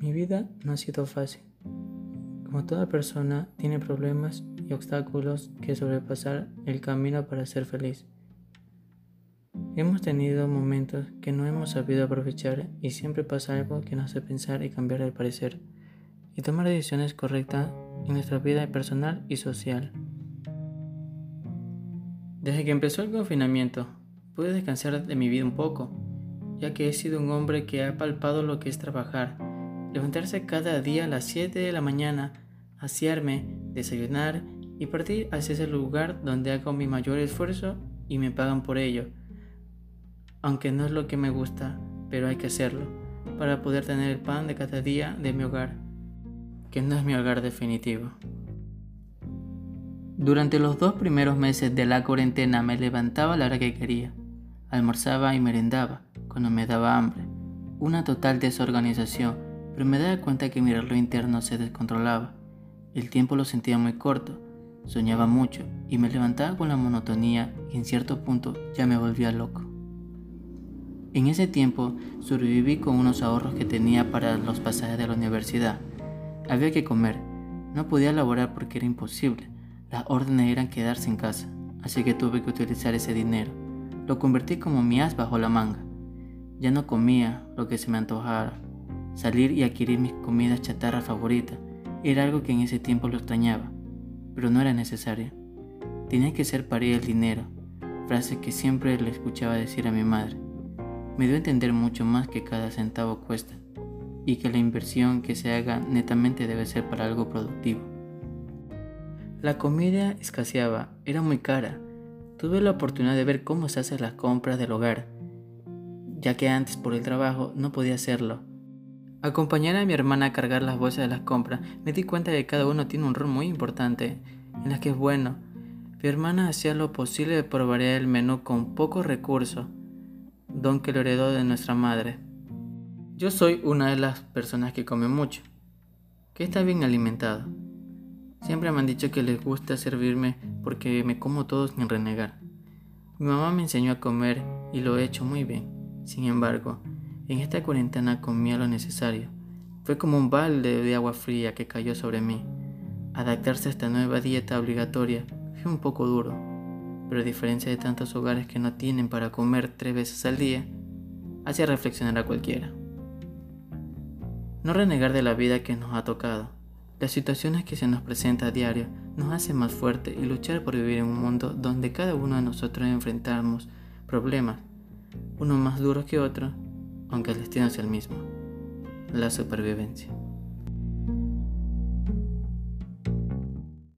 vida no ha sido fácil. Como toda persona, tiene problemas y obstáculos que sobrepasar el camino para ser feliz. Hemos tenido momentos que no hemos sabido aprovechar y siempre pasa algo que nos hace pensar y cambiar el parecer y tomar decisiones correctas en nuestra vida personal y social. Desde que empezó el confinamiento, pude descansar de mi vida un poco, ya que he sido un hombre que ha palpado lo que es trabajar, levantarse cada día a las 7 de la mañana, asearme, desayunar y partir hacia ese lugar donde hago mi mayor esfuerzo y me pagan por ello aunque no es lo que me gusta, pero hay que hacerlo, para poder tener el pan de cada día de mi hogar, que no es mi hogar definitivo. Durante los dos primeros meses de la cuarentena me levantaba a la hora que quería, almorzaba y merendaba cuando me daba hambre, una total desorganización, pero me daba cuenta que mi reloj interno se descontrolaba, el tiempo lo sentía muy corto, soñaba mucho y me levantaba con la monotonía y en cierto punto ya me volvía loco. En ese tiempo sobreviví con unos ahorros que tenía para los pasajes de la universidad. Había que comer. No podía laborar porque era imposible. Las órdenes eran quedarse en casa, así que tuve que utilizar ese dinero. Lo convertí como mi as bajo la manga. Ya no comía lo que se me antojara. Salir y adquirir mis comidas chatarra favoritas era algo que en ese tiempo lo extrañaba, pero no era necesario. Tenía que ser para el dinero, frase que siempre le escuchaba decir a mi madre me dio a entender mucho más que cada centavo cuesta y que la inversión que se haga netamente debe ser para algo productivo. La comida escaseaba, era muy cara. Tuve la oportunidad de ver cómo se hacen las compras del hogar, ya que antes por el trabajo no podía hacerlo. Acompañar a mi hermana a cargar las bolsas de las compras, me di cuenta de que cada uno tiene un rol muy importante, en la que es bueno. Mi hermana hacía lo posible por variar el menú con pocos recursos, don que lo heredó de nuestra madre. Yo soy una de las personas que come mucho, que está bien alimentado. Siempre me han dicho que les gusta servirme porque me como todo sin renegar. Mi mamá me enseñó a comer y lo he hecho muy bien. Sin embargo, en esta cuarentena comía lo necesario. Fue como un balde de agua fría que cayó sobre mí. Adaptarse a esta nueva dieta obligatoria fue un poco duro, pero a diferencia de tantos hogares que no tienen para comer tres veces al día, hace reflexionar a cualquiera. No renegar de la vida que nos ha tocado. Las situaciones que se nos presenta a diario nos hacen más fuertes y luchar por vivir en un mundo donde cada uno de nosotros enfrentamos problemas, uno más duros que otro, aunque el destino sea el mismo, la supervivencia.